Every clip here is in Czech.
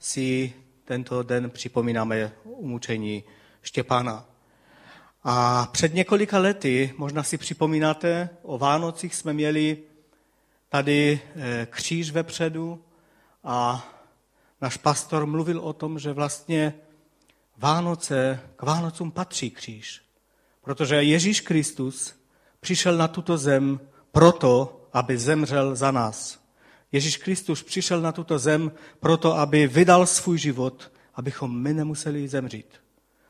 si tento den připomínáme umučení Štěpána. A před několika lety, možná si připomínáte, o Vánocích jsme měli tady eh, kříž vepředu a náš pastor mluvil o tom, že vlastně Vánoce, k Vánocům patří kříž. Protože Ježíš Kristus přišel na tuto zem proto, aby zemřel za nás. Ježíš Kristus přišel na tuto zem proto, aby vydal svůj život, abychom my nemuseli zemřít.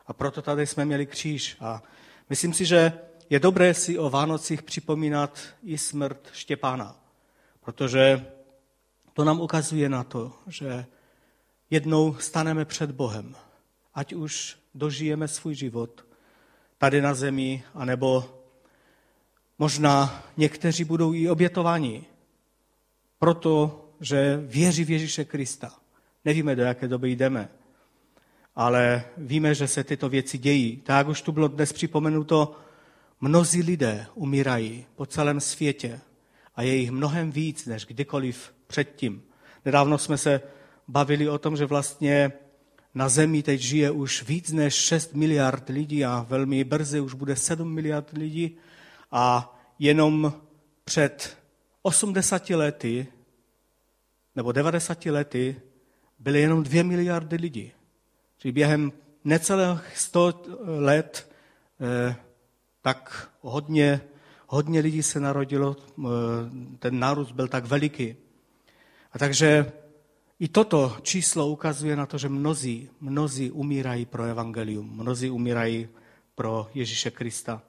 A proto tady jsme měli kříž. A myslím si, že je dobré si o Vánocích připomínat i smrt Štěpána. Protože to nám ukazuje na to, že jednou staneme před Bohem. Ať už dožijeme svůj život tady na zemi, anebo možná někteří budou i obětováni, protože věří v Ježíše Krista. Nevíme, do jaké doby jdeme, ale víme, že se tyto věci dějí. Tak jak už tu bylo dnes připomenuto, mnozí lidé umírají po celém světě a je jich mnohem víc než kdykoliv předtím. Nedávno jsme se bavili o tom, že vlastně na Zemi teď žije už víc než 6 miliard lidí a velmi brzy už bude 7 miliard lidí a jenom před 80 lety nebo 90 lety byly jenom 2 miliardy lidí. Čili během necelých 100 let eh, tak hodně, hodně lidí se narodilo, eh, ten nárůst byl tak veliký. A takže i toto číslo ukazuje na to, že mnozí, mnozí umírají pro evangelium, mnozí umírají pro Ježíše Krista.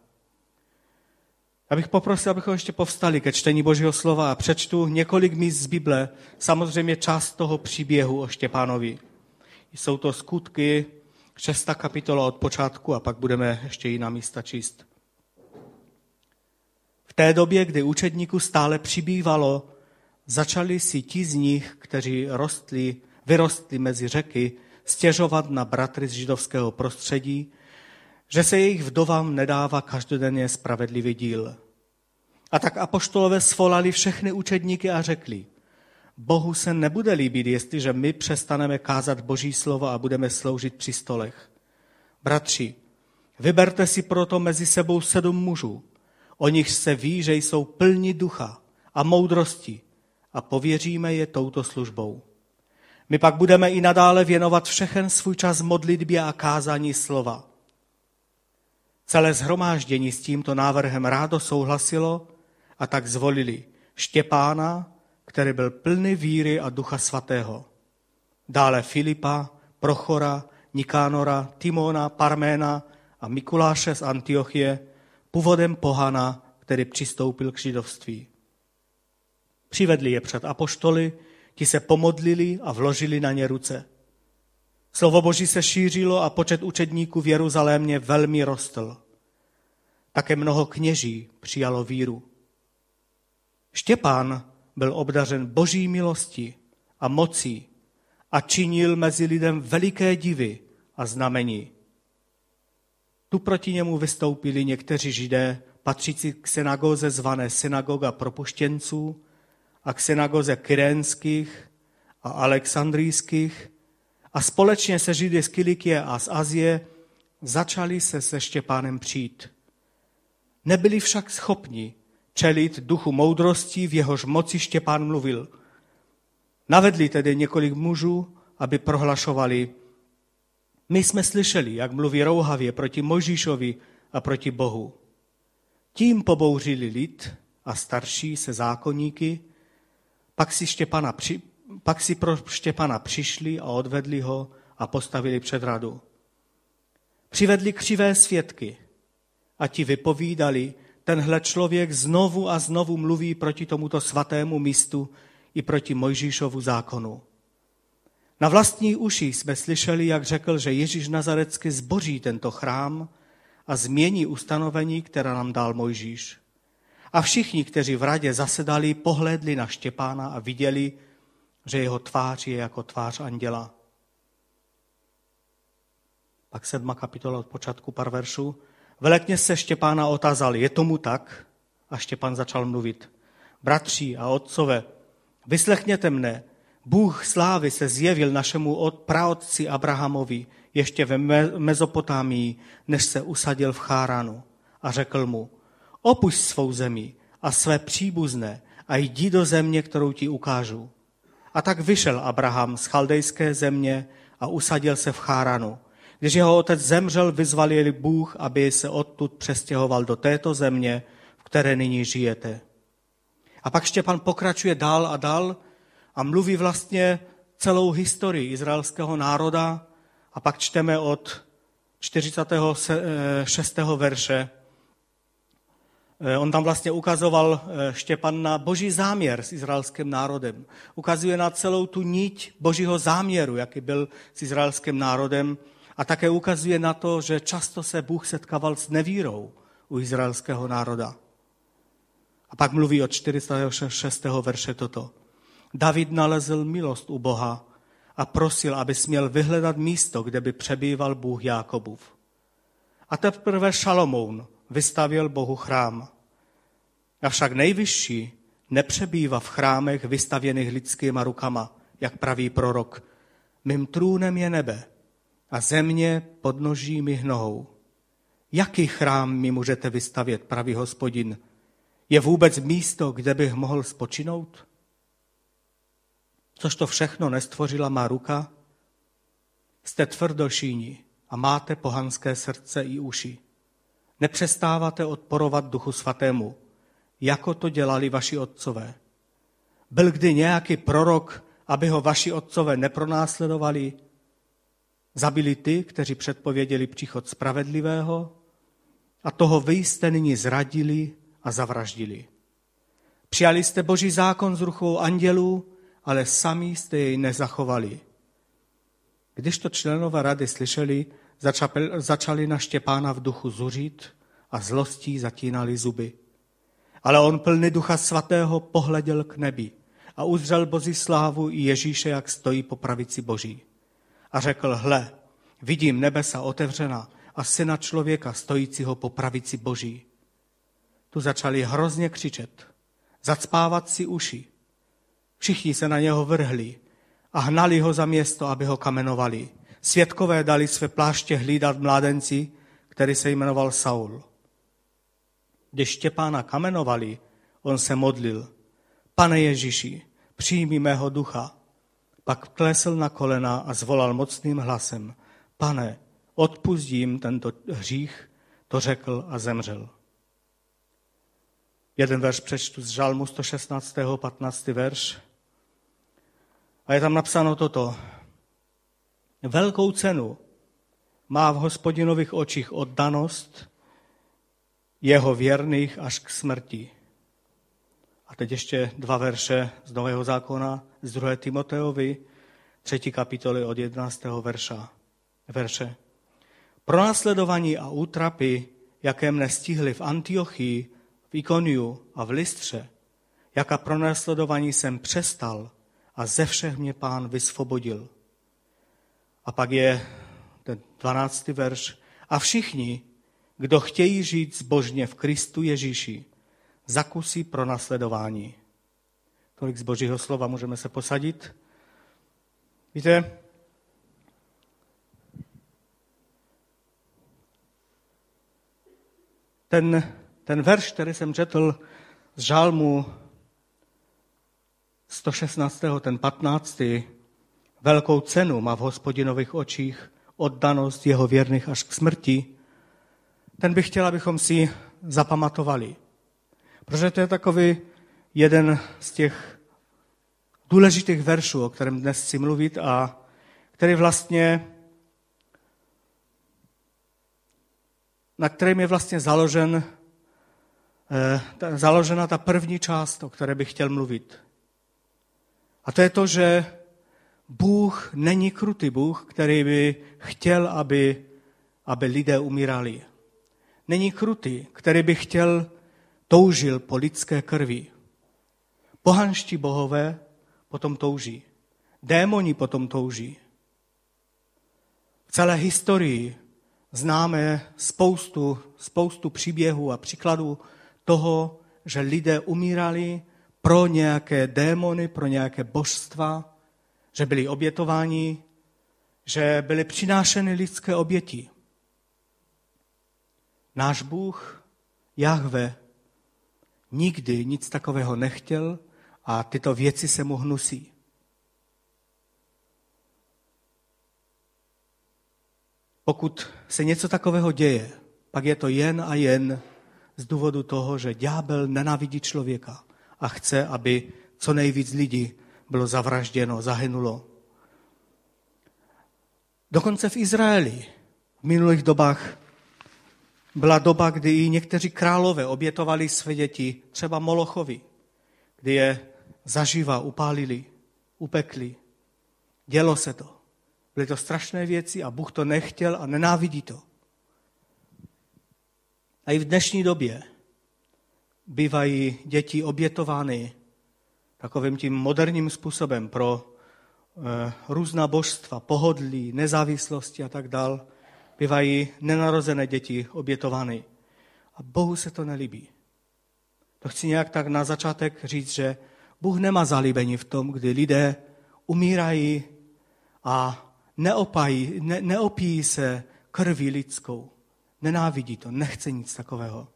Já bych poprosil, abychom ještě povstali ke čtení Božího slova a přečtu několik míst z Bible, samozřejmě část toho příběhu o Štěpánovi. Jsou to skutky, šestá kapitola od počátku a pak budeme ještě jiná místa číst. V té době, kdy učedníků stále přibývalo, začali si ti z nich, kteří rostli, vyrostli mezi řeky, stěžovat na bratry z židovského prostředí, že se jejich vdovám nedává každodenně spravedlivý díl. A tak apoštolové svolali všechny učedníky a řekli, Bohu se nebude líbit, jestliže my přestaneme kázat Boží slovo a budeme sloužit při stolech. Bratři, vyberte si proto mezi sebou sedm mužů, o nich se ví, že jsou plní ducha a moudrosti a pověříme je touto službou. My pak budeme i nadále věnovat všechen svůj čas modlitbě a kázání slova. Celé zhromáždění s tímto návrhem rádo souhlasilo a tak zvolili Štěpána, který byl plný víry a ducha svatého. Dále Filipa, Prochora, Nikánora, Timona, Parména a Mikuláše z Antiochie, původem pohana, který přistoupil k židovství. Přivedli je před apoštoly, ti se pomodlili a vložili na ně ruce. Slovo Boží se šířilo a počet učedníků v Jeruzalémě velmi rostl. Také mnoho kněží přijalo víru. Štěpán byl obdařen boží milosti a mocí a činil mezi lidem veliké divy a znamení. Tu proti němu vystoupili někteří židé, patřící k synagoze zvané synagoga propuštěnců a k synagoze kyrénských a alexandrijských a společně se židy z Kilikie a z Azie začali se se Štěpánem přijít. Nebyli však schopni čelit duchu moudrosti, v jehož moci Štěpán mluvil. Navedli tedy několik mužů, aby prohlašovali, my jsme slyšeli, jak mluví rouhavě proti Mojžíšovi a proti Bohu. Tím pobouřili lid a starší se zákonníky, pak si, Štěpana při, pak si pro Štěpana přišli a odvedli ho a postavili před radu. Přivedli křivé svědky a ti vypovídali, tenhle člověk znovu a znovu mluví proti tomuto svatému místu i proti Mojžíšovu zákonu. Na vlastní uši jsme slyšeli, jak řekl, že Ježíš Nazarecky zboří tento chrám a změní ustanovení, která nám dal Mojžíš. A všichni, kteří v radě zasedali, pohlédli na Štěpána a viděli, že jeho tvář je jako tvář anděla. Pak sedma kapitola od počátku pár veršů. Velekně se Štěpána otázal, je tomu tak? A Štěpán začal mluvit. Bratři a otcové, vyslechněte mne. Bůh slávy se zjevil našemu praotci Abrahamovi ještě ve Mezopotámii, než se usadil v Cháranu a řekl mu, opuść svou zemi a své příbuzné a jdi do země, kterou ti ukážu. A tak vyšel Abraham z chaldejské země a usadil se v Cháranu. Když jeho otec zemřel, vyzval jej Bůh, aby se odtud přestěhoval do této země, v které nyní žijete. A pak Štěpan pokračuje dál a dál a mluví vlastně celou historii izraelského národa a pak čteme od 46. verše. Eh, on tam vlastně ukazoval eh, Štěpan na boží záměr s izraelským národem. Ukazuje na celou tu niť božího záměru, jaký byl s izraelským národem a také ukazuje na to, že často se Bůh setkával s nevírou u izraelského národa. A pak mluví od 46. verše toto. David nalezl milost u Boha a prosil, aby směl vyhledat místo, kde by přebýval Bůh Jákobův. A teprve Šalomoun vystavěl Bohu chrám. Avšak nejvyšší nepřebývá v chrámech vystavěných lidskýma rukama, jak praví prorok. Mým trůnem je nebe a země podnoží mi hnohou. Jaký chrám mi můžete vystavět, pravý hospodin? Je vůbec místo, kde bych mohl spočinout? Což to všechno nestvořila má ruka? Jste tvrdošíni a máte pohanské srdce i uši. Nepřestáváte odporovat duchu svatému, jako to dělali vaši otcové. Byl kdy nějaký prorok, aby ho vaši otcové nepronásledovali? Zabili ty, kteří předpověděli příchod spravedlivého? A toho vy jste nyní zradili a zavraždili. Přijali jste boží zákon z ruchou andělů, ale sami jste jej nezachovali. Když to členové rady slyšeli, začali na Štěpána v duchu zuřit a zlostí zatínali zuby. Ale on plný ducha svatého pohleděl k nebi a uzřel Boží slávu i Ježíše, jak stojí po pravici Boží. A řekl, hle, vidím nebesa otevřena a syna člověka stojícího po pravici Boží. Tu začali hrozně křičet, zacpávat si uši. Všichni se na něho vrhli a hnali ho za město, aby ho kamenovali. Světkové dali své pláště hlídat mládenci, který se jmenoval Saul. Když Štěpána kamenovali, on se modlil. Pane Ježíši, přijmi mého ducha. Pak klesl na kolena a zvolal mocným hlasem. Pane, odpustím tento hřích, to řekl a zemřel. Jeden verš přečtu z Žalmu 116. 15. verš. A je tam napsáno toto. Velkou cenu má v hospodinových očích oddanost jeho věrných až k smrti. A teď ještě dva verše z Nového zákona, z 2. Timoteovi, třetí kapitoly od 11. Verša, verše. Pro následování a útrapy, jaké mne stihly v Antiochii, v Ikoniu a v Listře, jaká pronásledování jsem přestal a ze všech mě pán vysvobodil. A pak je ten 12. verš. A všichni, kdo chtějí žít zbožně v Kristu Ježíši, zakusí pro nasledování. Tolik z Božího slova můžeme se posadit. Víte, ten, ten verš, který jsem četl z žálmu 116. ten 15. velkou cenu má v hospodinových očích oddanost jeho věrných až k smrti, ten bych chtěl, abychom si zapamatovali. Protože to je takový jeden z těch důležitých veršů, o kterém dnes chci mluvit a který vlastně na kterém je vlastně založen, eh, založena ta první část, o které bych chtěl mluvit. A to je to, že Bůh není krutý Bůh, který by chtěl, aby, aby lidé umírali. Není krutý, který by chtěl, toužil po lidské krvi. Pohanští bohové potom touží. Démoni potom touží. V celé historii známe spoustu, spoustu příběhů a příkladů toho, že lidé umírali pro nějaké démony, pro nějaké božstva, že byli obětováni, že byly přinášeny lidské oběti. Náš Bůh, Jahve, nikdy nic takového nechtěl a tyto věci se mu hnusí. Pokud se něco takového děje, pak je to jen a jen z důvodu toho, že ďábel nenávidí člověka a chce, aby co nejvíc lidí bylo zavražděno, zahynulo. Dokonce v Izraeli v minulých dobách byla doba, kdy i někteří králové obětovali své děti, třeba Molochovi, kdy je zaživa upálili, upekli. Dělo se to. Byly to strašné věci a Bůh to nechtěl a nenávidí to. A i v dnešní době bývají děti obětovány takovým tím moderním způsobem pro e, různá božstva, pohodlí, nezávislosti a tak dál. Bývají nenarozené děti obětovány. A Bohu se to nelíbí. To chci nějak tak na začátek říct, že Bůh nemá zalíbení v tom, kdy lidé umírají a neopají, ne, neopíjí se krví lidskou. Nenávidí to, nechce nic takového.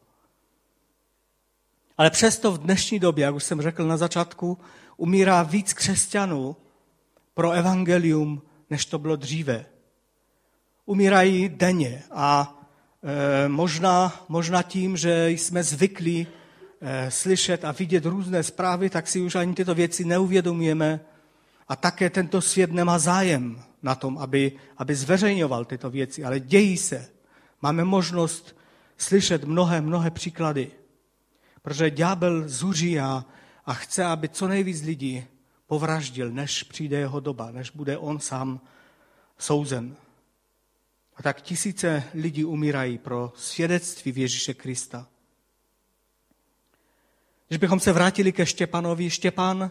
Ale přesto v dnešní době, jak už jsem řekl na začátku, umírá víc křesťanů pro evangelium, než to bylo dříve. Umírají denně a e, možná, možná tím, že jsme zvyklí slyšet a vidět různé zprávy, tak si už ani tyto věci neuvědomujeme. A také tento svět nemá zájem na tom, aby, aby zveřejňoval tyto věci, ale dějí se. Máme možnost slyšet mnohé, mnohé příklady. Protože ďábel zuří a, a chce, aby co nejvíc lidí povraždil, než přijde jeho doba, než bude on sám souzen. A tak tisíce lidí umírají pro svědectví Ježíše Krista. Když bychom se vrátili ke Štěpanovi, Štěpan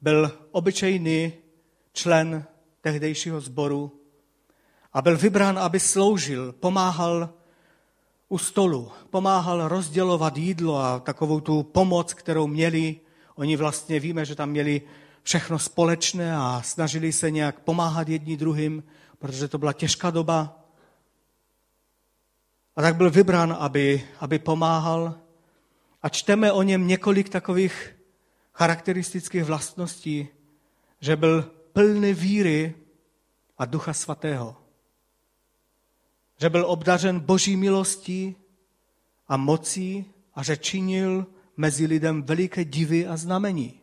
byl obyčejný člen tehdejšího sboru a byl vybrán, aby sloužil, pomáhal u stolu, pomáhal rozdělovat jídlo a takovou tu pomoc, kterou měli. Oni vlastně víme, že tam měli všechno společné a snažili se nějak pomáhat jedni druhým, protože to byla těžká doba. A tak byl vybrán, aby, aby pomáhal. A čteme o něm několik takových charakteristických vlastností, že byl plný víry a ducha svatého. Že byl obdařen boží milostí a mocí a že činil mezi lidem veliké divy a znamení.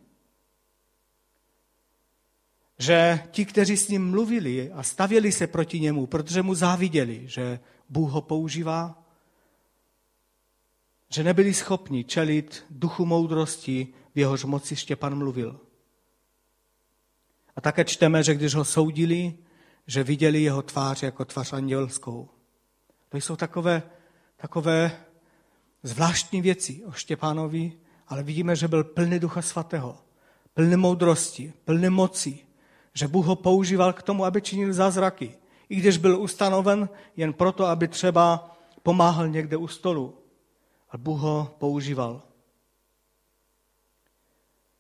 Že ti, kteří s ním mluvili a stavěli se proti němu, protože mu záviděli, že Bůh ho používá, že nebyli schopni čelit duchu moudrosti, v jehož moci Štěpan mluvil. A také čteme, že když ho soudili, že viděli jeho tvář jako tvář andělskou. To jsou takové, takové zvláštní věci o Štěpánovi, ale vidíme, že byl plný ducha svatého, plný moudrosti, plný moci, že Bůh ho používal k tomu, aby činil zázraky. I když byl ustanoven jen proto, aby třeba pomáhal někde u stolu. A Bůh ho používal.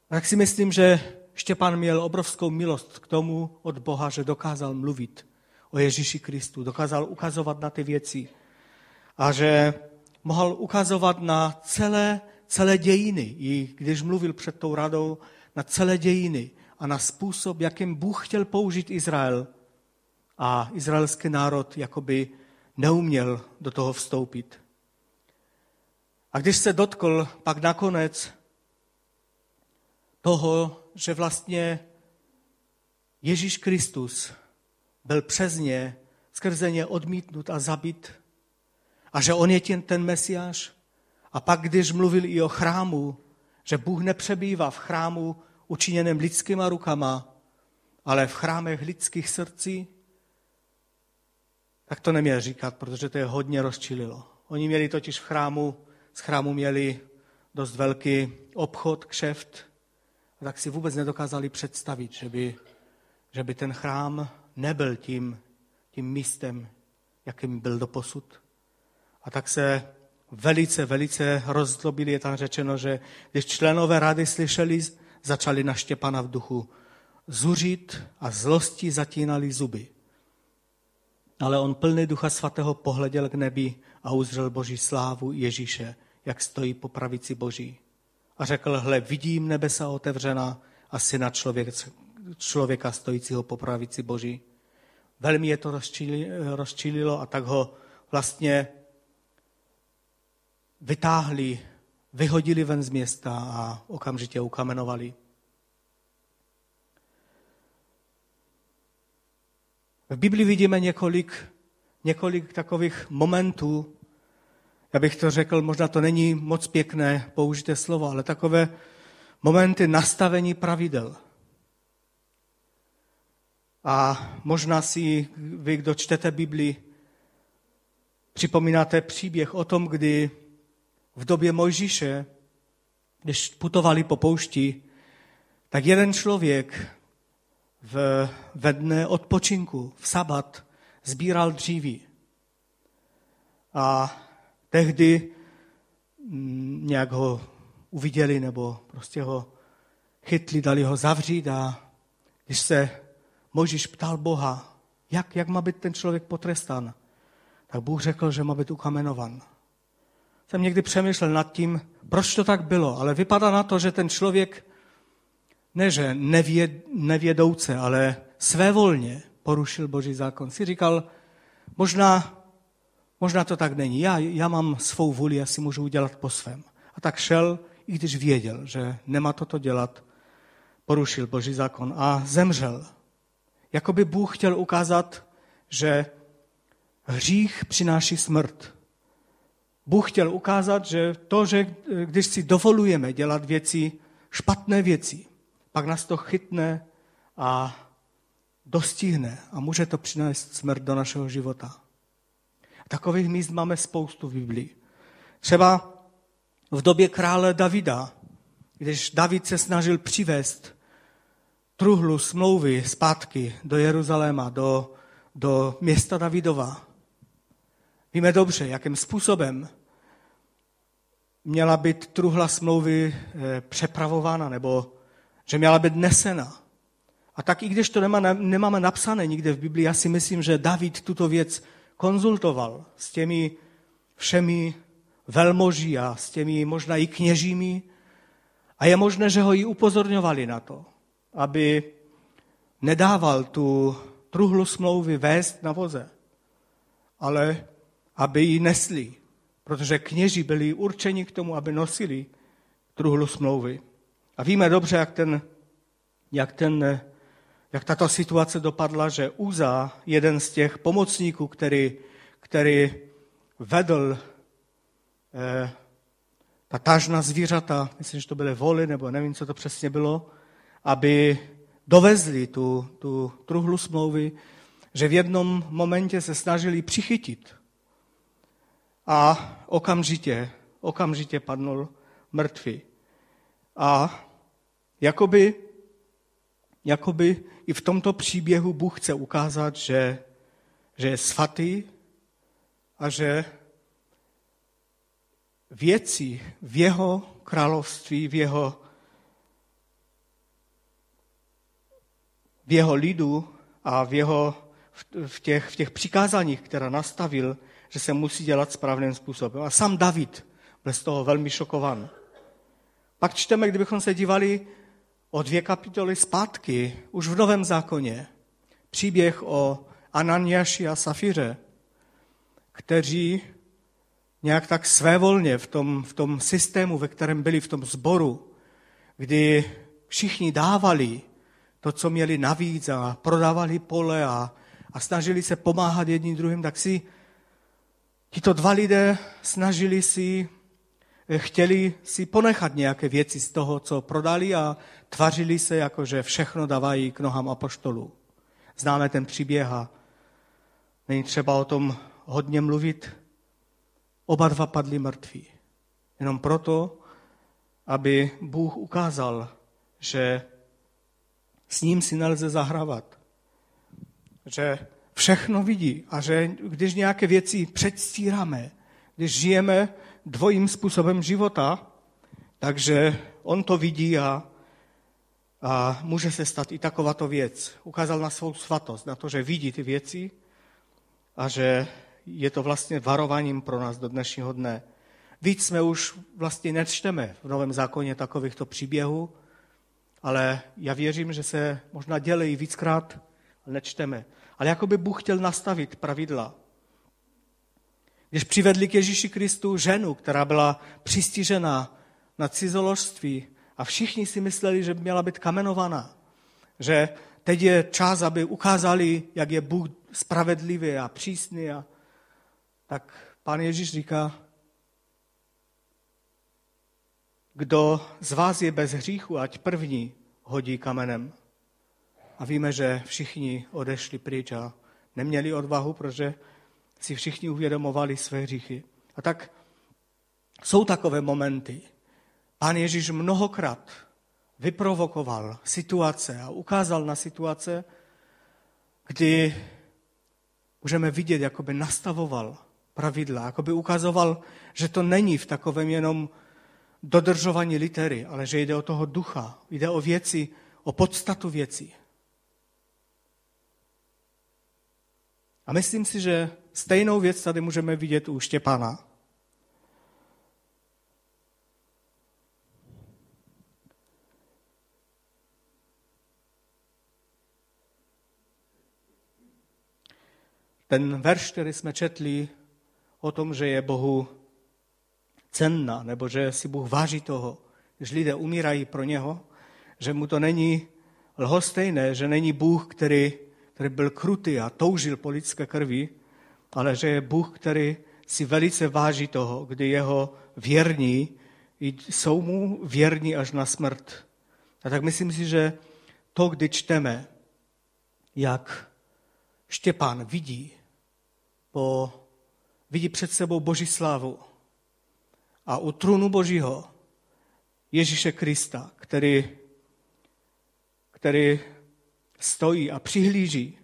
A tak si myslím, že Štěpán měl obrovskou milost k tomu od Boha, že dokázal mluvit o Ježíši Kristu, dokázal ukazovat na ty věci a že mohl ukazovat na celé, celé dějiny, i když mluvil před tou radou, na celé dějiny a na způsob, jakým Bůh chtěl použít Izrael. A izraelský národ jakoby neuměl do toho vstoupit. A když se dotkl pak nakonec toho, že vlastně Ježíš Kristus byl přes ně, skrze ně odmítnut a zabit a že on je ten, ten mesiáš. A pak, když mluvil i o chrámu, že Bůh nepřebývá v chrámu učiněném lidskýma rukama, ale v chrámech lidských srdcí, tak to neměl říkat, protože to je hodně rozčililo. Oni měli totiž v chrámu, z chrámu měli dost velký obchod, kšeft, tak si vůbec nedokázali představit, že by, že by ten chrám nebyl tím, tím místem, jakým byl do posud. A tak se velice, velice rozdlobili. Je tam řečeno, že když členové rady slyšeli, začali na Štěpana v duchu zuřit a zlosti zatínali zuby. Ale on plný ducha svatého pohleděl k nebi a uzřel Boží slávu Ježíše, jak stojí po pravici Boží. A řekl, hle, vidím nebesa otevřena a syna člověk, člověka stojícího po pravici Boží. Velmi je to rozčílilo a tak ho vlastně vytáhli, vyhodili ven z města a okamžitě ukamenovali. V Biblii vidíme několik, několik takových momentů, já bych to řekl, možná to není moc pěkné použité slovo, ale takové momenty nastavení pravidel. A možná si vy, kdo čtete Bibli, připomínáte příběh o tom, kdy v době Mojžíše, když putovali po poušti, tak jeden člověk v, ve dne odpočinku, v sabat, sbíral dříví. A tehdy mm, nějak ho uviděli nebo prostě ho chytli, dali ho zavřít a když se Možíš ptal Boha, jak, jak má být ten člověk potrestán, tak Bůh řekl, že má být ukamenovan. Jsem někdy přemýšlel nad tím, proč to tak bylo, ale vypadá na to, že ten člověk ne, že nevěd, nevědouce, ale svévolně porušil Boží zákon. Si říkal, možná, možná to tak není. Já, já mám svou vůli, já si můžu udělat po svém. A tak šel, i když věděl, že nemá toto dělat, porušil Boží zákon a zemřel. Jakoby Bůh chtěl ukázat, že hřích přináší smrt. Bůh chtěl ukázat, že to, že když si dovolujeme dělat věci, špatné věci, pak nás to chytne a dostihne a může to přinést smrt do našeho života. Takových míst máme spoustu v Biblii. Třeba v době krále Davida, když David se snažil přivést truhlu smlouvy zpátky do Jeruzaléma, do, do města Davidova. Víme dobře, jakým způsobem měla být truhla smlouvy eh, přepravována nebo že měla být nesena. A tak i když to nemá, nemáme napsané nikde v Biblii, já si myslím, že David tuto věc konzultoval s těmi všemi velmoží a s těmi možná i kněžími. A je možné, že ho i upozorňovali na to, aby nedával tu truhlu smlouvy vést na voze, ale aby ji nesli, protože kněži byli určeni k tomu, aby nosili truhlu smlouvy. A víme dobře, jak, ten, jak, ten, jak tato situace dopadla, že Uza, jeden z těch pomocníků, který, který vedl eh, ta tažná zvířata, myslím, že to byly voly, nebo nevím, co to přesně bylo, aby dovezli tu, tu truhlu smlouvy, že v jednom momentě se snažili přichytit. A okamžitě, okamžitě padnul mrtvý. A jakoby, jakoby i v tomto příběhu Bůh chce ukázat, že, že je svatý a že věci v jeho království, v jeho, v jeho lidu a v, jeho, v, těch, v těch přikázáních, která nastavil, že se musí dělat správným způsobem. A sám David byl z toho velmi šokovan. Pak čteme, kdybychom se dívali o dvě kapitoly zpátky, už v Novém zákoně, příběh o Ananiaši a Safiře, kteří nějak tak svévolně v tom, v tom systému, ve kterém byli v tom sboru, kdy všichni dávali to, co měli navíc a prodávali pole a, a snažili se pomáhat jedním druhým, tak si tito dva lidé snažili si chtěli si ponechat nějaké věci z toho, co prodali a tvařili se, jako že všechno dávají k nohám apoštolů. Známe ten příběh a není třeba o tom hodně mluvit. Oba dva padli mrtví. Jenom proto, aby Bůh ukázal, že s ním si nelze zahrávat. Že všechno vidí a že když nějaké věci předstíráme, když žijeme dvojím způsobem života, takže on to vidí a, A může se stát i takováto věc. Ukázal na svou svatost, na to, že vidí ty věci a že je to vlastně varováním pro nás do dnešního dne. Víc jsme už vlastně nečteme v Novém zákoně takovýchto příběhů, ale já věřím, že se možná dělají víckrát, ale nečteme. Ale jako by Bůh chtěl nastavit pravidla. Když přivedli k Ježíši Kristu ženu, která byla přistižena na cizoložství a všichni si mysleli, že by měla být kamenovaná, že teď je čas, aby ukázali, jak je Bůh spravedlivý a přísný. A... Tak pán Ježíš říká, kdo z vás je bez hříchu, ať první hodí kamenem. A víme, že všichni odešli pryč a neměli odvahu, protože si všichni uvědomovali své hříchy. A tak jsou takové momenty. Pán Ježíš mnohokrát vyprovokoval situace a ukázal na situace, kdy můžeme vidět, jako by nastavoval pravidla, jako by ukazoval, že to není v takovém jenom dodržování litery, ale že jde o toho ducha, jde o věci, o podstatu věcí. A myslím si, že stejnou věc tady můžeme vidět u Štěpana. Ten verš, který jsme četli o tom, že je Bohu cenná, nebo že si Bůh váží toho, že lidé umírají pro něho, že mu to není lhostejné, že není Bůh, který, který byl krutý a toužil po lidské krvi, ale že je Bůh, který si velice váží toho, kdy jeho věrní jsou mu věrní až na smrt. A tak myslím si, že to, kdy čteme, jak Štěpán vidí, po, vidí před sebou Boží slávu, a u trůnu Božího Ježíše Krista, který, který stojí a přihlíží,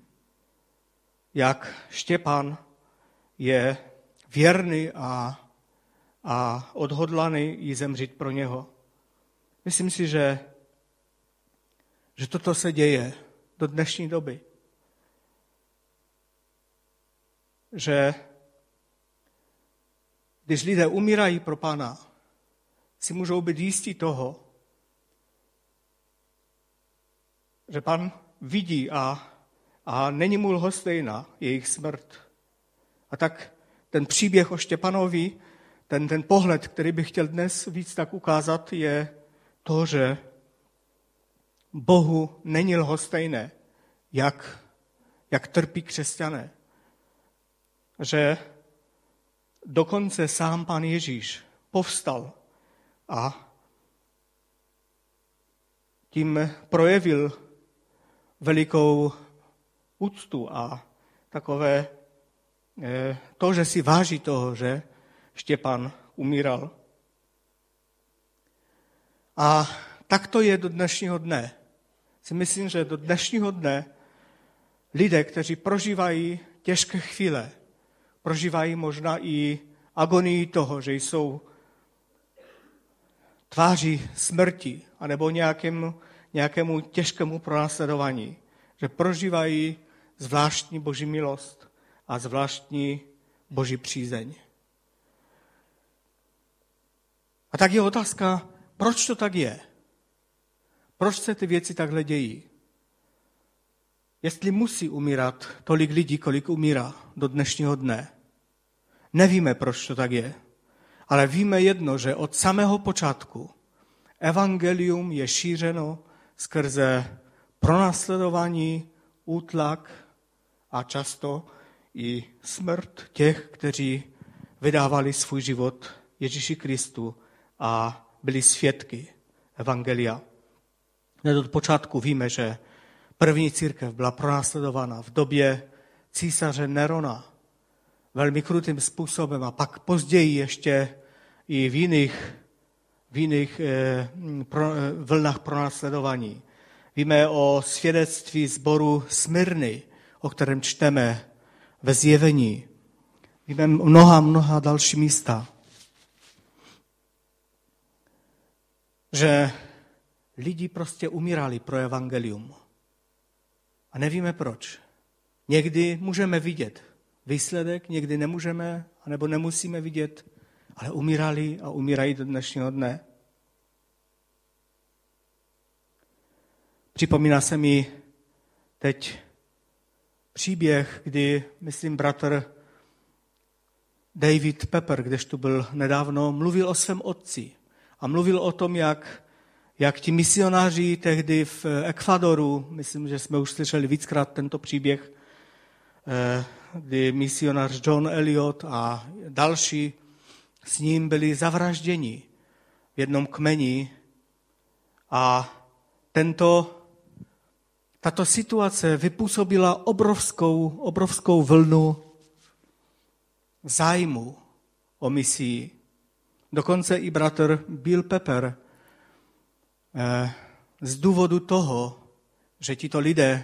jak Štěpán je věrný a, a odhodlaný jí zemřít pro něho. Myslím si, že, že toto se děje do dnešní doby. Že když lidé umírají pro Pána, si můžou být jistí toho, že Pan vidí a, a není mu lhostejná jejich smrt. A tak ten příběh o Štěpanovi, ten, ten pohled, který bych chtěl dnes víc tak ukázat, je to, že Bohu není lhostejné, jak, jak trpí křesťané. Že dokonce sám pan Ježíš povstal a tím projevil velikou úctu a takové to, že si váží toho, že Štěpán umíral. A tak to je do dnešního dne. Si myslím, že do dnešního dne lidé, kteří prožívají těžké chvíle, prožívají možná i agonii toho, že jsou tváří smrti anebo nějakému, nějakému těžkému pronásledování. Že prožívají zvláštní boží milost a zvláštní boží přízeň. A tak je otázka, proč to tak je? Proč se ty věci takhle dějí? Jestli musí umírat tolik lidí, kolik umírá do dnešního dne, nevíme, proč to tak je. Ale víme jedno, že od samého počátku evangelium je šířeno skrze pronásledování, útlak a často i smrt těch, kteří vydávali svůj život Ježíši Kristu a byli svědky evangelia. Hned od počátku víme, že První církev byla pronásledována v době císaře Nerona velmi krutým způsobem a pak později ještě i v jiných, v jiných eh, eh, vlnách pronásledování. Víme o svědectví zboru Smyrny, o kterém čteme ve zjevení. Víme mnoha, mnoha další místa. Že lidi prostě umírali pro evangelium. A nevíme proč. Někdy můžeme vidět výsledek, někdy nemůžeme, anebo nemusíme vidět, ale umírali a umírají do dnešního dne. Připomíná se mi teď příběh, kdy, myslím, bratr David Pepper, když tu byl nedávno, mluvil o svém otci a mluvil o tom, jak, jak ti misionáři tehdy v Ekvadoru, myslím, že jsme už slyšeli víckrát tento příběh, eh, kdy misionář John Eliot a další s ním byli zavražděni v jednom kmeni a tento tato situace vypůsobila obrovskou, obrovskou vlnu zájmu o misii. Dokonce i bratr Bill Pepper eh, z důvodu toho, že tito lidé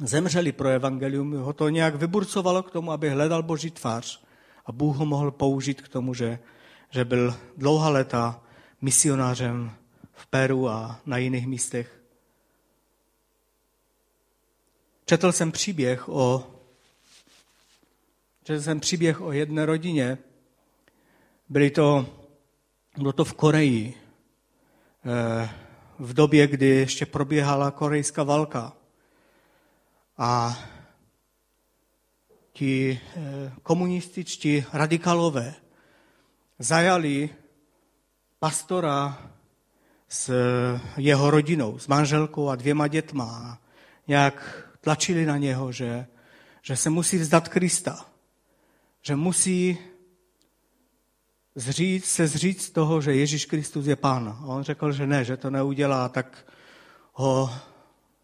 zemřeli pro evangelium, ho to nějak vyburcovalo k tomu, aby hledal Boží tvář a Bůh ho mohl použít k tomu, že, že byl dlouhá léta misionářem v Peru a na jiných místech. Četl jsem příběh o, četl jsem příběh o jedné rodině. Byli to, bylo to v Koreji, eh, v době, kdy ještě probíhala korejská válka. A ti eh, komunističtí radikalové zajali pastora s jeho rodinou, s manželkou a dvěma dětma. Nějak tlačili na něho, že, že se musí vzdat Krista, že musí zříct, se zříct toho, že Ježíš Kristus je pán. A on řekl, že ne, že to neudělá, tak ho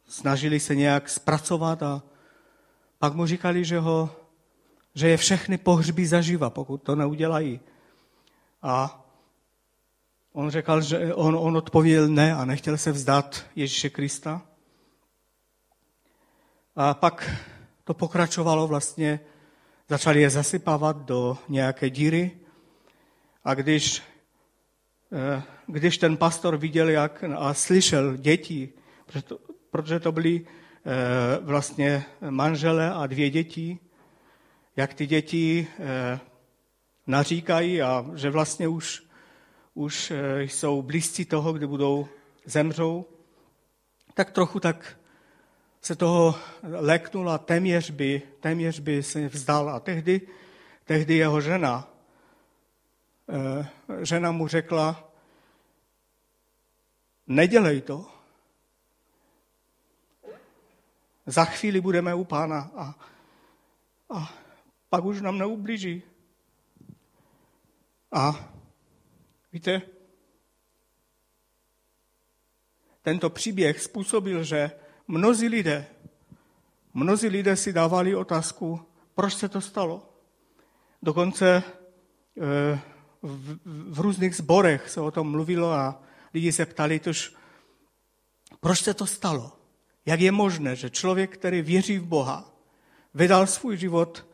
snažili se nějak zpracovat a pak mu říkali, že, ho, že je všechny pohřbí zaživa, pokud to neudělají. A on řekl, že on, on odpověděl ne a nechtěl se vzdát Ježíše Krista. A pak to pokračovalo vlastně, začali je zasypávat do nějaké díry. A když, eh, když ten pastor viděl jak, a slyšel děti, protože to, protože to byly eh, vlastně manžele a dvě děti, jak ty děti eh, naříkají a že vlastně už, už jsou blízcí toho, kdy budou zemřou, tak trochu tak se toho leknul a téměř by, téměř by se vzdal. A tehdy, tehdy jeho žena, eh, žena mu řekla, nedělej to. Za chvíli budeme u pána a, a pak už nám neublíží. A víte, tento příběh způsobil, že mnozí lidé, mnozí lidé si dávali otázku, proč se to stalo. Dokonce eh, v, různých zborech se o tom mluvilo a lidi se ptali tož, proč se to stalo? Jak je možné, že člověk, který věří v Boha, vydal svůj život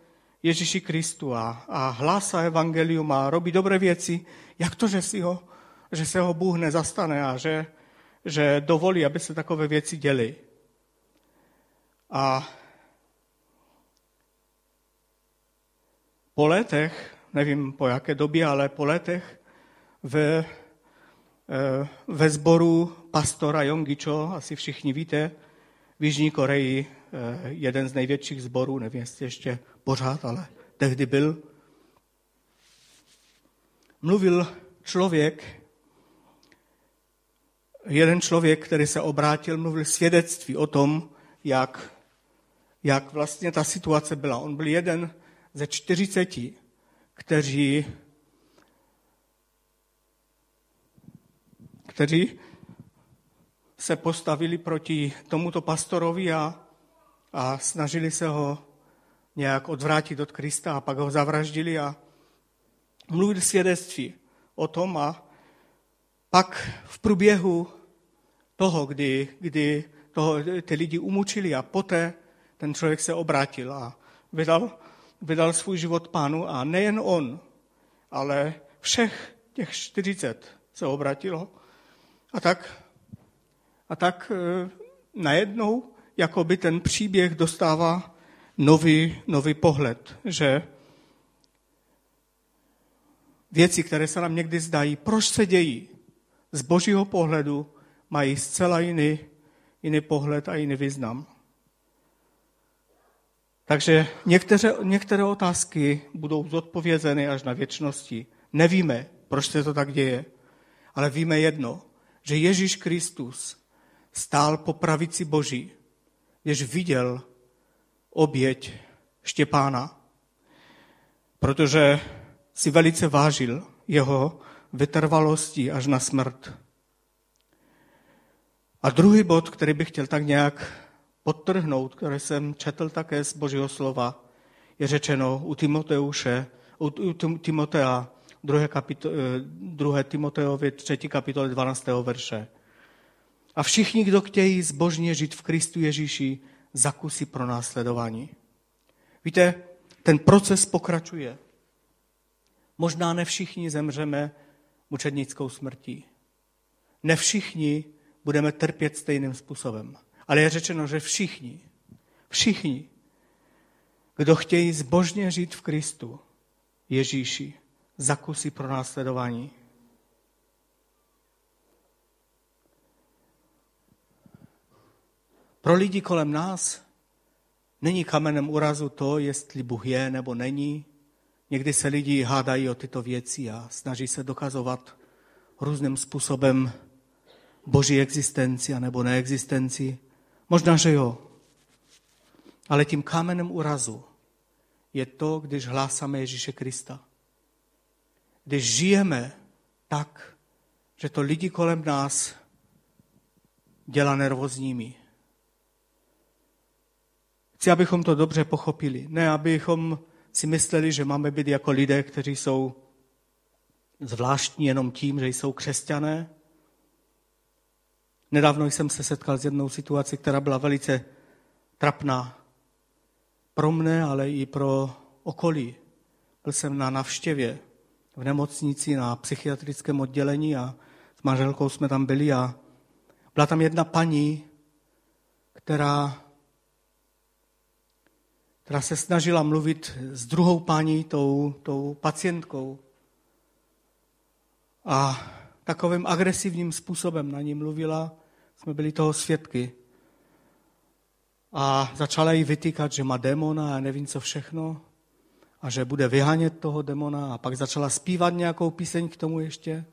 Ježíši Kristu a, a hlásá evangelium a robí dobré věci, jak to, že, si ho, že se ho Bůh nezastane a že, že dovolí, aby se takové věci děly. A po letech, nevím po jaké době, ale po letech ve, eh, ve sboru pastora Yongicho, asi všichni víte, v Jižní Koreji eh, jeden z největších sborů, nevím, jestli ještě pořád, ale tehdy byl. Mluvil člověk, jeden člověk, který se obrátil, mluvil svědectví o tom, jak jak vlastně ta situace byla. On byl jeden ze čtyřiceti, kteří, kteří se postavili proti tomuto pastorovi a, a snažili se ho nějak odvrátit od Krista a pak ho zavraždili a mluvili svědectví o tom a pak v průběhu toho, kdy, kdy toho, ty lidi umučili a poté ten člověk se obrátil a vydal, vydal svůj život pánu a nejen on, ale všech těch 40 se obratilo. A tak A tak e, najednou, jako by ten příběh dostává nový, nový pohled, že věci, které se nám někdy zdají, proč se dějí, z božího pohledu mají zcela jiný, jiný pohled a jiný význam. Takže některé, některé otázky budou zodpovězeny až na věčnosti. Nevíme, proč se to tak děje, ale víme jedno, že Ježíš Kristus stál po pravici Boží, jež viděl oběť Štěpána, protože si velice vážil jeho vytrvalosti až na smrt. A druhý bod, který bych chtěl tak nějak podtrhnout, který jsem četl také z Božího slova, je řečeno u Timoteuše, u, Timotea, 2. Kapito, 2. Timoteovi 3. kapitole 12. verše. A všichni, kdo chtějí zbožně žít v Kristu Ježíši, zakusí pro následování. Víte, ten proces pokračuje. Možná ne všichni zemřeme mučednickou smrtí. Ne všichni budeme trpět stejným způsobem. Ale je řečeno, že všichni, všichni, kdo chtějí zbožně žít v Kristu, Ježíši, zakusí pro následování. Pro lidi kolem nás není kamenem úrazu to, jestli Bůh je nebo není. Někdy se lidi hádají o tyto věci a snaží se dokazovat různým způsobem boží existenci nebo neexistenci. Možná, že jo. Ale tím kamenem úrazu je to, když hlásáme Ježíše Krista. Když žijeme tak, že to lidi kolem nás dělá nervózními. Chci, abychom to dobře pochopili. Ne, abychom si mysleli, že máme být jako lidé, kteří jsou zvláštní jenom tím, že jsou křesťané. Nedávno jsem se setkal s jednou situací, která byla velice trapná pro mne, ale i pro okolí. Byl jsem na navštěvě v nemocnici na psychiatrickém oddělení a s manželkou jsme tam byli a byla tam jedna paní, která která se snažila mluvit s druhou paní, tou, tou pacientkou. A takovým agresivním způsobem na ní mluvila, jsme byli toho svědky. A začala jí vytýkat, že má demona a nevím co všechno a že bude vyhánět toho demona a pak začala zpívat nějakou píseň k tomu ještě.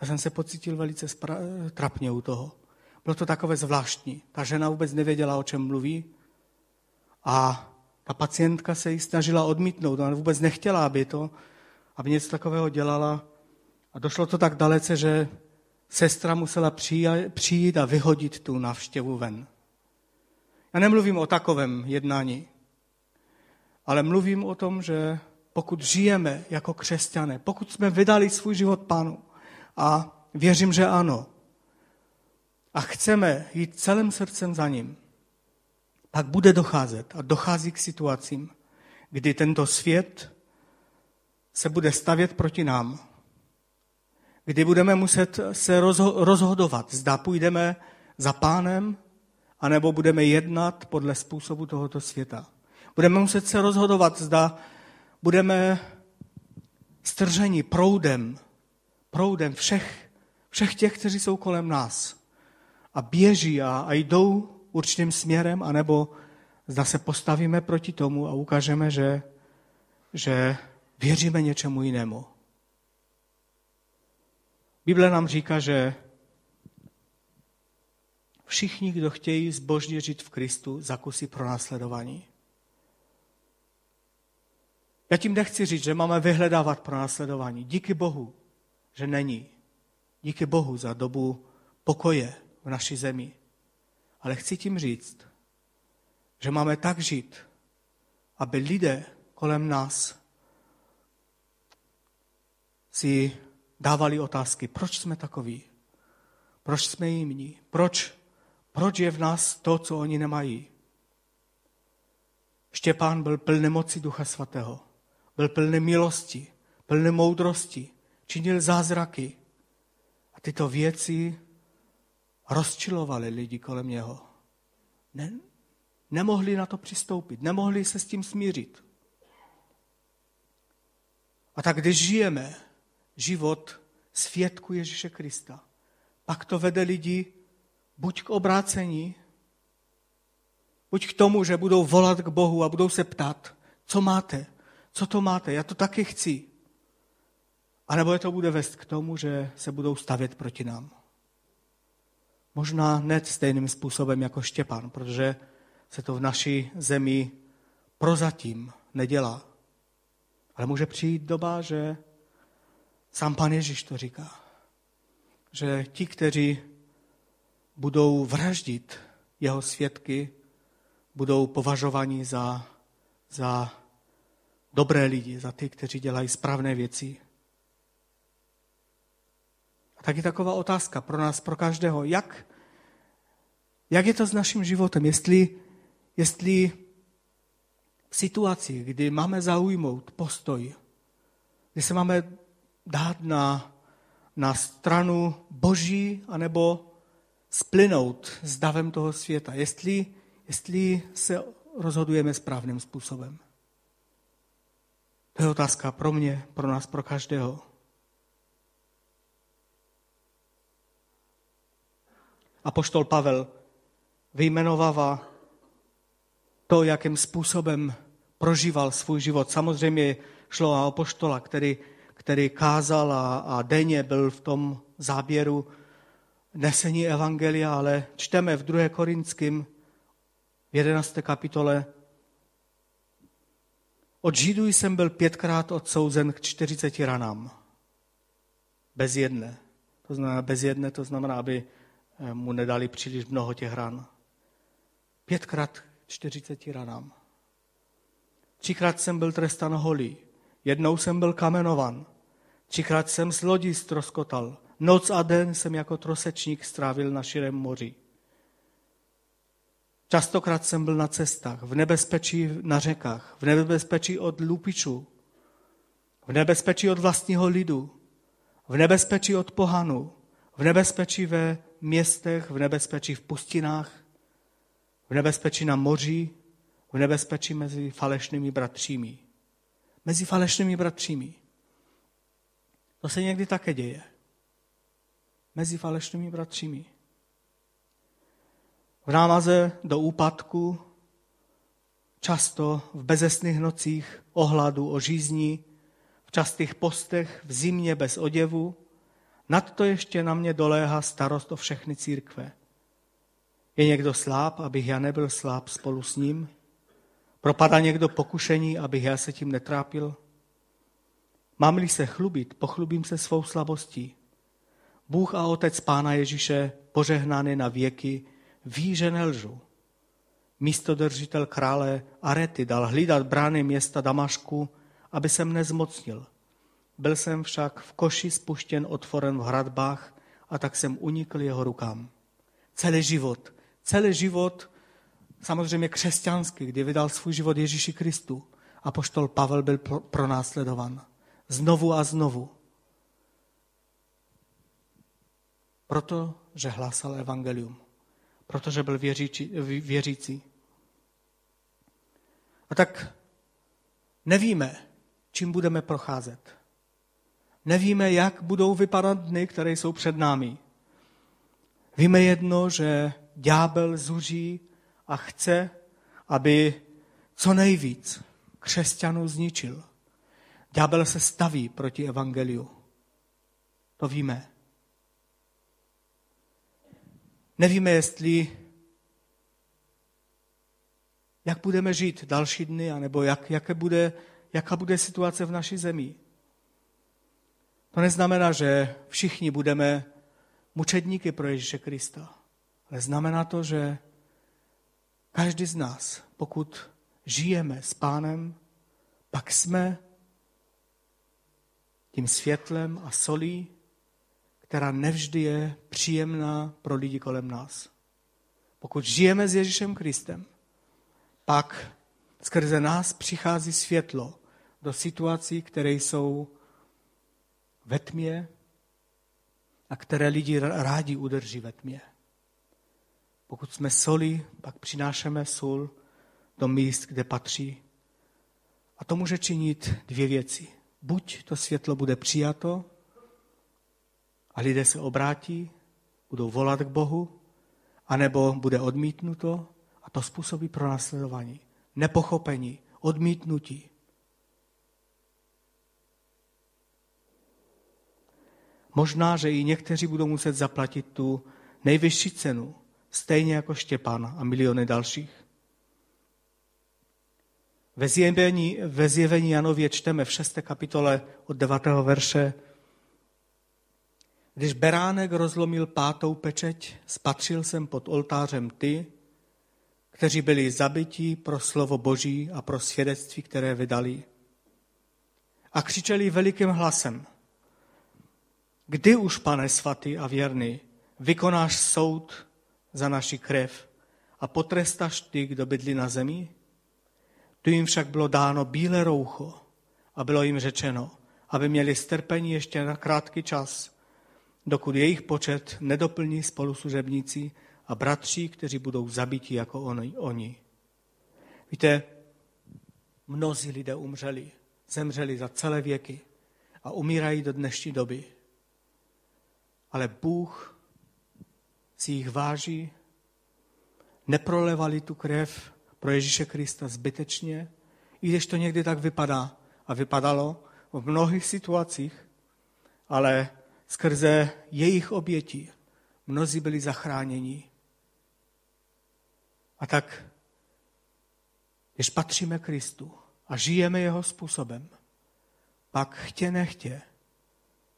Já jsem se pocítil velice spra- trapně u toho. Bylo to takové zvláštní. Ta žena vůbec nevěděla, o čem mluví a ta pacientka se jí snažila odmítnout, ona vůbec nechtěla, aby to, aby něco takového dělala. A došlo to tak dalece, že sestra musela přijít a vyhodit tu návštěvu ven. Já nemluvím o takovém jednání, ale mluvím o tom, že pokud žijeme jako křesťané, pokud jsme vydali svůj život Pánu, a věřím, že ano, a chceme jít celým srdcem za ním, pak bude docházet a dochází k situacím, kdy tento svět se bude stavět proti nám, kdy budeme muset se rozhodovat, zda půjdeme za pánem, anebo budeme jednat podle způsobu tohoto světa. Budeme muset se rozhodovat, zda budeme strženi proudem, proudem všech, všech těch, kteří jsou kolem nás a běží a, a jdou určitým směrem, anebo zda se postavíme proti tomu a ukážeme, že, že věříme něčemu jinému. Bible nám říká, že všichni, kdo chtějí zbožně žít v Kristu, zakusí pro následování. Já tím nechci říct, že máme vyhledávat pro následování. Díky Bohu, že není. Díky Bohu za dobu pokoje v naší zemi. Ale chci tím říct, že máme tak žít, aby lidé kolem nás si dávali otázky, proč jsme takoví, proč jsme jiní, proč, proč je v nás to, co oni nemají. Štěpán byl plný moci Ducha Svatého, byl plný milosti, plný moudrosti, činil zázraky. A tyto věci rozčilovali lidi kolem něho. Ne, nemohli na to přistoupit, nemohli se s tím smířit. A tak když žijeme život svědku Ježíše Krista, pak to vede lidi buď k obrácení, buď k tomu, že budou volat k Bohu a budou se ptát, co máte, co to máte, já to taky chci. A nebo je to bude vést k tomu, že se budou stavět proti nám. Možná ne stejným způsobem jako Štěpán, protože se to v naší zemi prozatím nedělá. Ale může přijít doba, že sám pan Ježíš to říká, že ti, kteří budou vraždit jeho svědky, budou považováni za, za dobré lidi, za ty, kteří dělají správné věci. A taky taková otázka pro nás, pro každého. Jak, jak je to s naším životem? Jestli, jestli v situaci, kdy máme zaujmout postoj, kdy se máme dát na, na stranu Boží, anebo splynout s davem toho světa, jestli, jestli se rozhodujeme správným způsobem. To je otázka pro mě, pro nás, pro každého. A poštol Pavel vyjmenovává to, jakým způsobem prožíval svůj život. Samozřejmě šlo o apoštola, který, který kázal a, a denně byl v tom záběru nesení evangelia, ale čteme v 2. Korinským v 11. kapitole od Židů jsem byl pětkrát odsouzen k 40 ranám. Bez jedné. To znamená, bez jedné, to znamená, aby eh, mu nedali příliš mnoho těch ran. Pětkrát 40 ranám. Třikrát jsem byl trestan holý. Jednou jsem byl kamenovan. Třikrát jsem z lodí stroskotal. Noc a den jsem jako trosečník strávil na širém moři. Častokrát jsem byl na cestách, v nebezpečí na řekách, v nebezpečí od lupičů, v nebezpečí od vlastního lidu, v nebezpečí od pohanu, v nebezpečí ve městech, v nebezpečí v pustinách, v nebezpečí na moři, v nebezpečí mezi falešnými bratřími. Mezi falešnými bratřími. To se někdy také děje. Mezi falešnými bratřími. V námaze do úpadku, často v bezesných nocích, ohladu o žízní, v častých postech, v zimě bez oděvu, nad to ještě na mě doléhá starost o všechny církve. Je někdo sláb, abych já nebyl sláb spolu s ním? Propadá někdo pokušení, abych já se tím netrápil? Mám-li se chlubit, pochlubím se svou slabostí. Bůh a Otec Pána Ježíše, požehnaný na věky, ví, že nelžu. Místo držitel krále Arety dal hlídat brány města Damašku, aby jsem nezmocnil. Byl jsem však v koši spuštěn otvoren v hradbách a tak jsem unikl jeho rukám. Celý život, celý život, samozřejmě křesťanský, kdy vydal svůj život Ježíši Kristu, a poštol Pavel byl pronásledovan. Znovu a znovu. Proto, že hlásal evangelium protože byl věřící, věřící. A tak nevíme, čím budeme procházet. Nevíme, jak budou vypadat dny, které jsou před námi. Víme jedno, že ďábel zuří a chce, aby co nejvíc křesťanů zničil. Ďábel se staví proti evangeliu. To víme. Nevíme, jestli jak budeme žít další dny, anebo jak, jaké bude, jaká bude situace v naší zemi. To neznamená, že všichni budeme mučedníky pro Ježíše Krista, ale znamená to, že každý z nás, pokud žijeme s pánem, pak jsme tím světlem a solí která nevždy je příjemná pro lidi kolem nás. Pokud žijeme s Ježíšem Kristem, pak skrze nás přichází světlo do situací, které jsou ve tmě a které lidi rádi udrží ve tmě. Pokud jsme soli, pak přinášeme sůl do míst, kde patří. A to může činit dvě věci. Buď to světlo bude přijato a lidé se obrátí, budou volat k Bohu, anebo bude odmítnuto a to způsobí pro následování. Nepochopení, odmítnutí. Možná, že i někteří budou muset zaplatit tu nejvyšší cenu, stejně jako Štěpán a miliony dalších. Ve zjevení, ve zjevení Janově čteme v 6. kapitole od 9. verše, když beránek rozlomil pátou pečeť, spatřil jsem pod oltářem ty, kteří byli zabití pro slovo Boží a pro svědectví, které vydali. A křičeli velikým hlasem, kdy už, pane svatý a věrný, vykonáš soud za naši krev a potrestáš ty, kdo bydlí na zemi? Tu jim však bylo dáno bílé roucho a bylo jim řečeno, aby měli strpení ještě na krátký čas, dokud jejich počet nedoplní spoluslužebníci a bratři, kteří budou zabiti jako oni. Víte, mnozí lidé umřeli, zemřeli za celé věky a umírají do dnešní doby. Ale Bůh si jich váží, neprolevali tu krev pro Ježíše Krista zbytečně, i když to někdy tak vypadá a vypadalo v mnohých situacích, ale skrze jejich oběti mnozí byli zachráněni. A tak, když patříme Kristu a žijeme jeho způsobem, pak chtě nechtě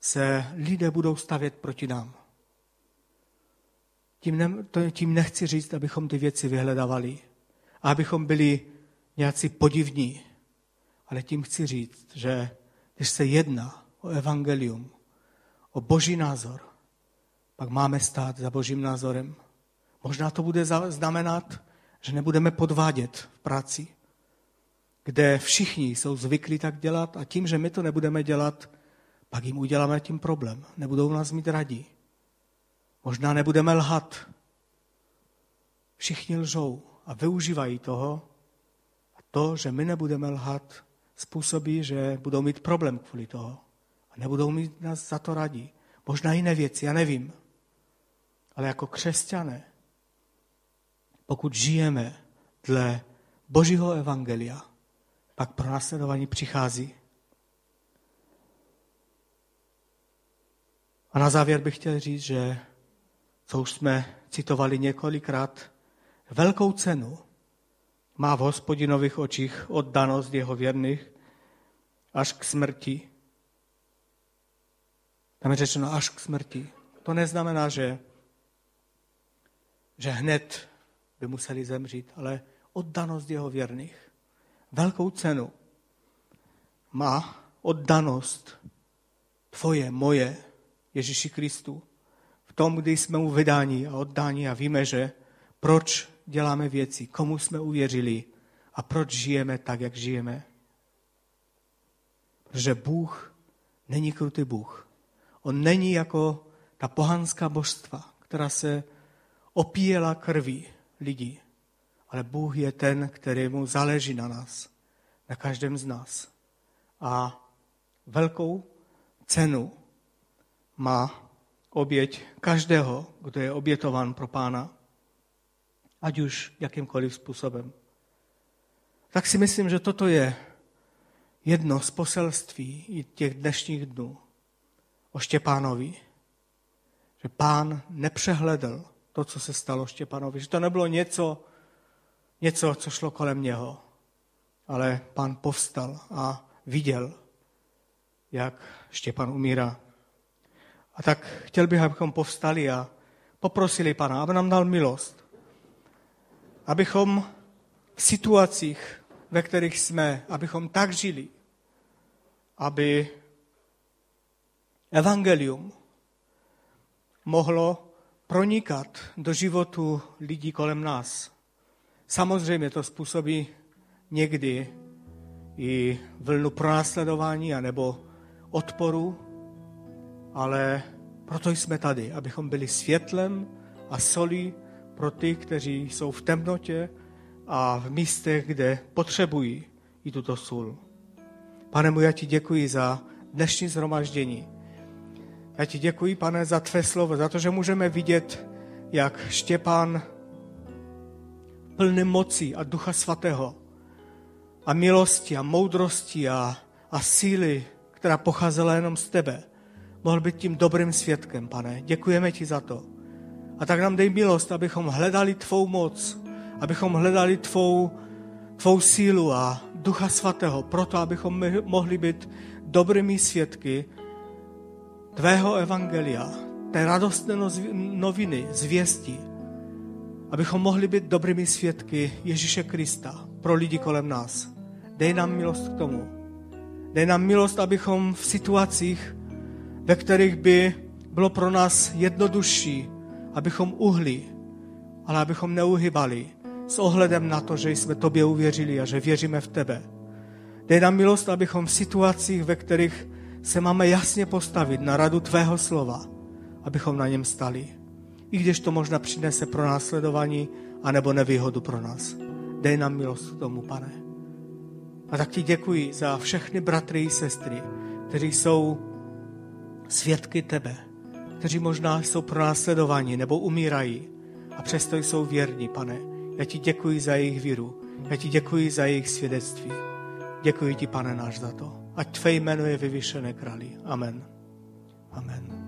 se lidé budou stavět proti nám. Tím, ne, to, tím nechci říct, abychom ty věci vyhledávali a abychom byli nějací podivní, ale tím chci říct, že když se jedná o evangelium, o boží názor, pak máme stát za božím názorem. Možná to bude znamenat, že nebudeme podvádět v práci, kde všichni jsou zvyklí tak dělat a tím, že my to nebudeme dělat, pak jim uděláme tím problém. Nebudou nás mít radí. Možná nebudeme lhat. Všichni lžou a využívají toho. A to, že my nebudeme lhat, způsobí, že budou mít problém kvůli toho. A nebudou mít nás za to radí. Možná jiné věci, já nevím. Ale jako křesťané, pokud žijeme dle Božího evangelia, pak pro následování přichází. A na závěr bych chtěl říct, že co už jsme citovali několikrát, velkou cenu má v hospodinových očích oddanost jeho věrných až k smrti. Tam je řečeno až k smrti. To neznamená, že, že hned by museli zemřít, ale oddanost jeho věrných. Velkou cenu má oddanost tvoje, moje, Ježíši Kristu v tom, kdy jsme mu vydáni a oddáni a víme, že proč děláme věci, komu jsme uvěřili a proč žijeme tak, jak žijeme. Protože Bůh není krutý Bůh. On není jako ta pohanská božstva, která se opíjela krví lidí. Ale Bůh je ten, který mu záleží na nás, na každém z nás. A velkou cenu má oběť každého, kdo je obětován pro pána, ať už jakýmkoliv způsobem. Tak si myslím, že toto je jedno z poselství i těch dnešních dnů o Štěpánovi. Že pán nepřehledl to, co se stalo Štěpánovi. Že to nebylo něco, něco, co šlo kolem něho. Ale pán povstal a viděl, jak Štěpán umírá. A tak chtěl bych, abychom povstali a poprosili Pana, aby nám dal milost. Abychom v situacích, ve kterých jsme, abychom tak žili, aby evangelium mohlo pronikat do životu lidí kolem nás. Samozřejmě to způsobí někdy i vlnu pronásledování anebo odporu, ale proto jsme tady, abychom byli světlem a solí pro ty, kteří jsou v temnotě a v místech, kde potřebují i tuto sůl. Pane můj, já ti děkuji za dnešní zhromaždění. Já ti děkuji, pane, za tvé slovo, za to, že můžeme vidět, jak Štěpán plný mocí a ducha svatého a milosti a moudrosti a, a síly, která pocházela jenom z tebe, mohl být tím dobrým svědkem, pane. Děkujeme ti za to. A tak nám dej milost, abychom hledali tvou moc, abychom hledali tvou, tvou sílu a ducha svatého, proto abychom mohli být dobrými svědky tvého evangelia, té radostné noviny, zvěstí, abychom mohli být dobrými svědky Ježíše Krista pro lidi kolem nás. Dej nám milost k tomu. Dej nám milost, abychom v situacích, ve kterých by bylo pro nás jednodušší, abychom uhli, ale abychom neuhybali s ohledem na to, že jsme tobě uvěřili a že věříme v tebe. Dej nám milost, abychom v situacích, ve kterých se máme jasně postavit na radu tvého slova, abychom na něm stali. I když to možná přinese pro následování anebo nevýhodu pro nás. Dej nám milost k tomu, pane. A tak ti děkuji za všechny bratry i sestry, kteří jsou svědky tebe, kteří možná jsou pro následování nebo umírají a přesto jsou věrní, pane. Já ti děkuji za jejich víru. Já ti děkuji za jejich svědectví. Děkuji ti, pane náš, za to. Ať tvé jméno je vyvyšené králi. Amen. Amen.